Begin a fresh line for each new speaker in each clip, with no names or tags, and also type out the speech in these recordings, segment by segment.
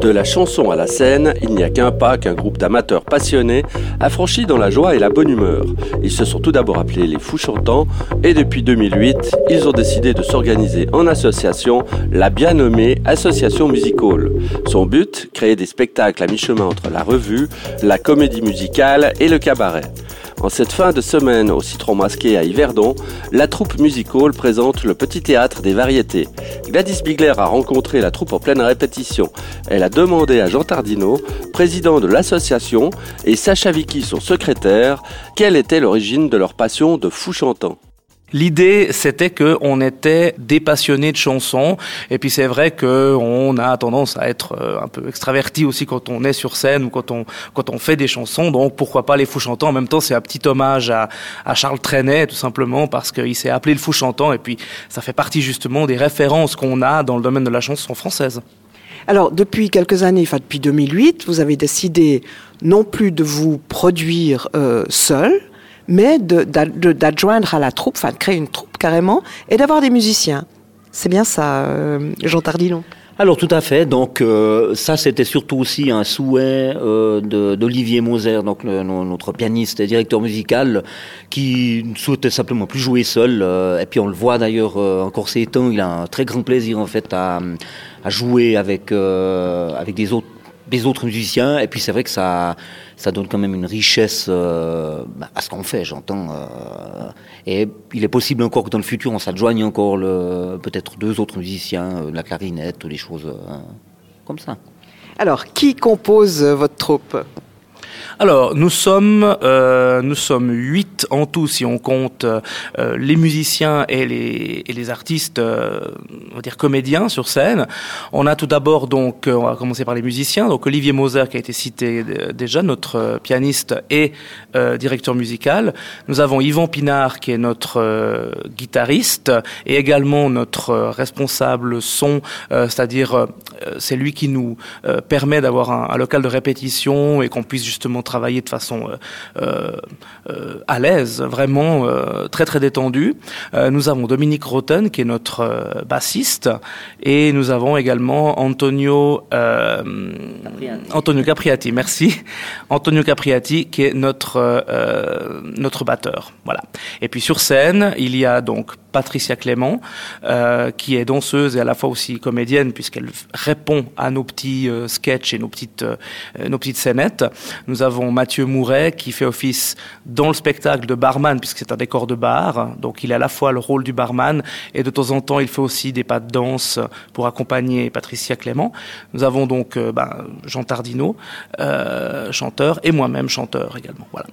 De la chanson à la scène, il n'y a qu'un pas qu'un groupe d'amateurs passionnés a franchi dans la joie et la bonne humeur. Ils se sont tout d'abord appelés les Fous Chantants et depuis 2008, ils ont décidé de s'organiser en association, la bien nommée Association Musicale. Son but, créer des spectacles à mi-chemin entre la revue, la comédie musicale et le cabaret. En cette fin de semaine au Citron Masqué à Yverdon, la troupe musicale présente le Petit Théâtre des Variétés. Gladys Bigler a rencontré la troupe en pleine répétition. Elle a demandé à Jean Tardino, président de l'association, et Sacha Vicky, son secrétaire, quelle était l'origine de leur passion de fou chantant.
L'idée, c'était qu'on était des passionnés de chansons, et puis c'est vrai qu'on a tendance à être euh, un peu extraverti aussi quand on est sur scène ou quand on quand on fait des chansons. Donc pourquoi pas les fous chantants? En même temps, c'est un petit hommage à, à Charles Trenet, tout simplement parce qu'il s'est appelé le fou chantant, et puis ça fait partie justement des références qu'on a dans le domaine de la chanson française.
Alors, depuis quelques années, enfin depuis 2008, vous avez décidé non plus de vous produire euh, seul, mais d'adjoindre à la troupe, enfin de créer une troupe carrément, et d'avoir des musiciens. C'est bien ça, euh, Jean Tardilon
alors tout à fait. Donc euh, ça c'était surtout aussi un souhait euh, d'Olivier Moser, donc notre pianiste et directeur musical, qui souhaitait simplement plus jouer seul. et puis on le voit d'ailleurs encore ces temps, il a un très grand plaisir en fait à, à jouer avec avec des autres des autres musiciens. Et puis c'est vrai que ça, ça donne quand même une richesse euh, bah, à ce qu'on fait, j'entends. Euh, et il est possible encore que dans le futur, on s'adjoigne encore peut-être deux autres musiciens, euh, la clarinette, ou des choses comme ça.
Alors, qui compose votre troupe?
Alors, nous sommes, euh, nous sommes huit en tout si on compte euh, les musiciens et les, et les artistes, euh, on va dire comédiens sur scène. On a tout d'abord donc, on va commencer par les musiciens. Donc Olivier Moser qui a été cité déjà, notre pianiste et directeur musical. Nous avons Yvan Pinard qui est notre guitariste et également notre responsable son, c'est-à-dire c'est lui qui nous permet d'avoir un, un local de répétition et qu'on puisse justement travailler de façon euh, euh, euh, à l'aise, vraiment très très détendu. nous avons Dominique Roten qui est notre bassiste et nous avons également Antonio Capriati. Antonio Capriati, merci. Antonio Capriati qui est notre notre batteur. Voilà. Et puis sur scène, il y a donc Patricia Clément, euh, qui est danseuse et à la fois aussi comédienne, puisqu'elle répond à nos petits euh, sketchs et nos petites, euh, nos petites scénettes. Nous avons Mathieu Mouret, qui fait office dans le spectacle de barman, puisque c'est un décor de bar. Donc il a à la fois le rôle du barman, et de temps en temps, il fait aussi des pas de danse pour accompagner Patricia Clément. Nous avons donc ben, Jean Tardino, chanteur, et moi-même chanteur également. Voilà.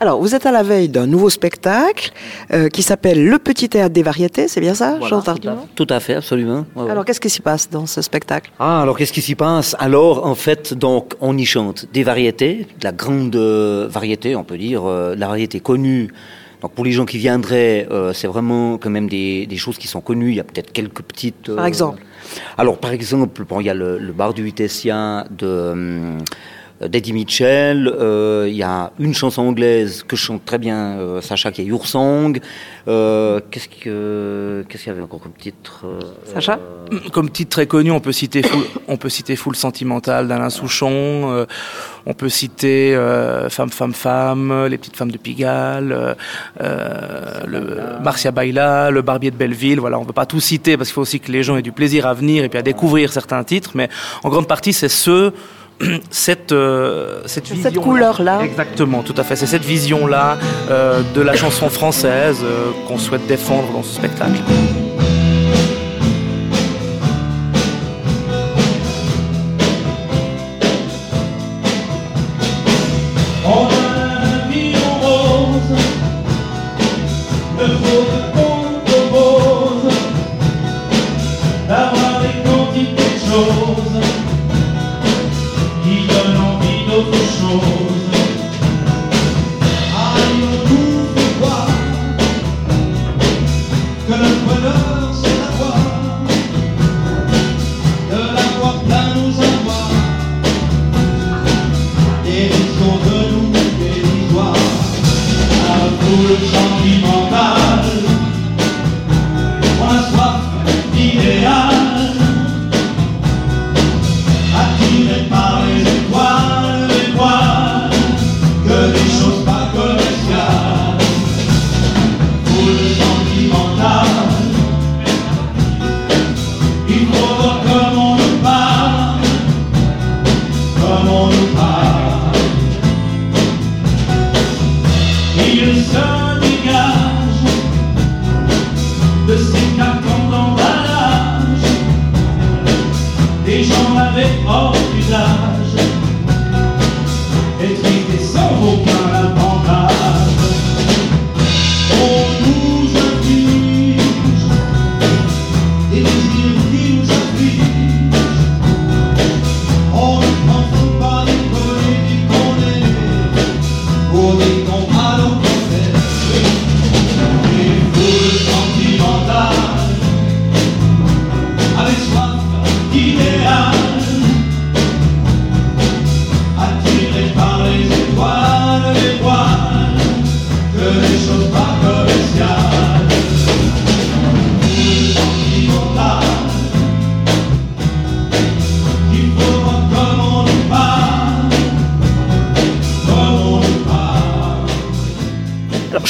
Alors, vous êtes à la veille d'un nouveau spectacle euh, qui s'appelle Le Petit Théâtre des Variétés, c'est bien ça, Jean Tardino
Tout à fait, absolument.
alors, qu'est-ce qui s'y passe dans ce spectacle?
Ah, alors qu'est-ce qui s'y passe? Alors, en fait, donc, on y chante des variétés, de la grande euh, variété, on peut dire, euh, la variété connue. Donc pour les gens qui viendraient, c'est vraiment quand même des, choses qui sont connues. Il y a peut-être quelques petites.
par exemple.
Alors par exemple, bon, il y a le, le bar du Tessien de euh, d'Eddie Mitchell. Euh, il y a une chanson anglaise que chante très bien euh, Sacha qui est Your Song. qu'est-ce que qu'est-ce qu'il y avait encore comme titre
Sacha
Comme titre très connu, on peut citer full, on peut citer Full Sentimental d'Alain Souchon. on peut citer Femme Femme Femme, Les petites femmes de Pigalle, le Marcia Baila, Le Barbier de Belleville. Voilà, on ne peut pas tout citer parce qu'il faut aussi que les gens aient du plaisir à venir et puis à découvrir certains titres. Mais en grande partie, c'est ceux cette, euh, cette vision.
Cette couleur-là.
Exactement, tout à fait. C'est cette vision-là euh, de la chanson française euh, qu'on souhaite défendre dans ce spectacle.
control.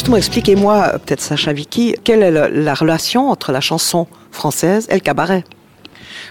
Justement, expliquez-moi, euh, peut-être Sacha Vicky, quelle est le- la relation entre la chanson française et le cabaret?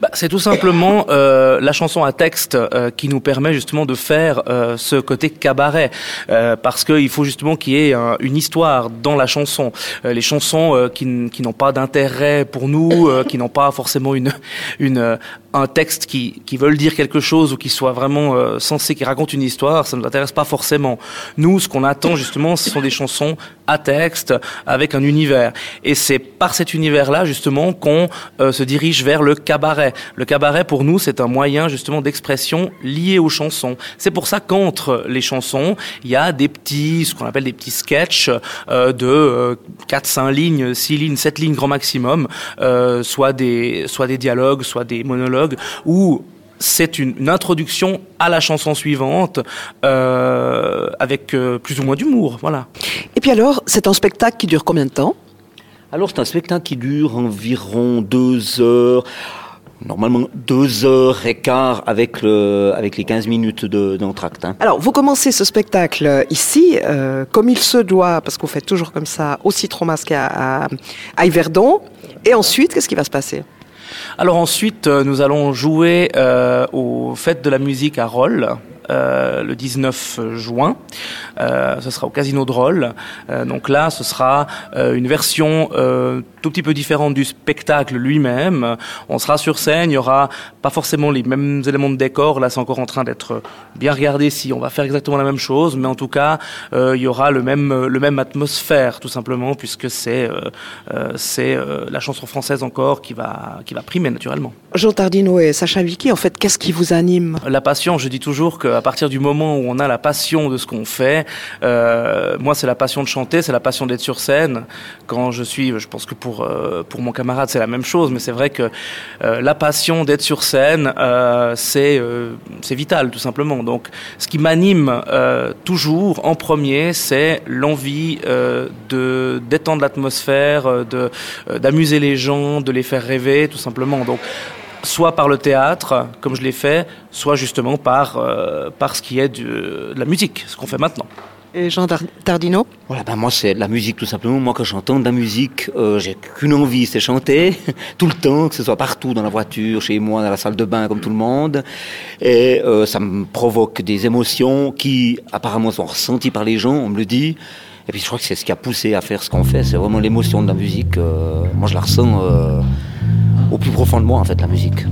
Bah, c'est tout simplement euh, la chanson à texte euh, qui nous permet justement de faire euh, ce côté cabaret, Euh, parce qu'il faut justement qu'il y ait un- une histoire dans la chanson. Euh, les chansons euh, qui, qui n'ont pas d'intérêt pour nous, qui n'ont pas forcément une, une, un texte qui, qui veulent dire quelque chose ou qui soit vraiment censé, qui raconte une histoire, ça ne nous intéresse pas forcément. Nous, ce qu'on attend justement, ce sont des chansons à texte avec un univers. Et c'est par cet univers-là justement qu'on euh, se dirige vers le cabaret. Le cabaret, pour nous, c'est un moyen justement d'expression lié aux chansons. C'est pour ça qu'entre les chansons, il y a des petits, ce qu'on appelle des petits sketchs euh, de euh, 4-5 lignes, 6 lignes, 7 lignes grand maximum, euh, soit, des, soit des dialogues, soit des monologues, où c'est une, une introduction à la chanson suivante euh, avec euh, plus ou moins d'humour. Voilà.
Et puis alors, c'est un spectacle qui dure combien de temps?
Alors c'est un spectacle qui dure environ deux heures. Normalement deux heures et quart avec, le, avec les 15 minutes de- d'entracte. hein.
Alors, vous commencez ce spectacle euh, ici, euh, comme il se doit, parce qu'on fait toujours comme ça, au Citron Masqué à, à, à Yverdon. Et ensuite, qu'est-ce qui va se passer?
Alors ensuite, euh, nous allons jouer euh, aux Fêtes de la musique à Rolles. Euh, le 19 juin, Euh, ce sera au Casino de. Euh, donc là, ce sera une version tout petit peu différente du spectacle lui-même. On sera sur scène, il y aura pas forcément les mêmes éléments de décor. Là, c'est encore en train d'être bien regardé si on va faire exactement la même chose, mais en tout cas, il y aura le même le même atmosphère, tout simplement, puisque c'est c'est la chanson française encore qui va qui va primer naturellement.
Jean Tardino et Sacha Vicky, en fait, qu'est-ce qui vous anime?
La passion, je dis toujours qu'à partir du moment où on a la passion de ce qu'on fait, euh, moi c'est la passion de chanter, c'est la passion d'être sur scène. Quand je suis, je pense que pour euh, pour mon camarade c'est la même chose, mais c'est vrai que euh, la passion d'être sur scène, euh, c'est euh, c'est vital tout simplement. Donc ce qui m'anime euh, toujours en premier, c'est l'envie euh, de d'étendre l'atmosphère, euh, de euh, d'amuser les gens, de les faire rêver tout simplement. Donc soit par le théâtre, comme je l'ai fait, soit justement par, euh, par ce qui est du- de la musique, ce qu'on fait maintenant.
Et Jean Tardino?
Voilà, ben moi c'est de la musique tout simplement. Moi quand j'entends de la musique, euh, j'ai qu'une envie, c'est chanter tout le temps, que ce soit partout dans la voiture, chez moi, dans la salle de bain comme tout le monde. Et euh, ça me provoque des émotions qui apparemment sont ressenties par les gens, on me le dit. Et puis je crois que c'est ce qui a poussé à faire ce qu'on fait, c'est vraiment l'émotion de la musique. Euh, moi je la ressens euh, au plus profond de moi en fait la musique.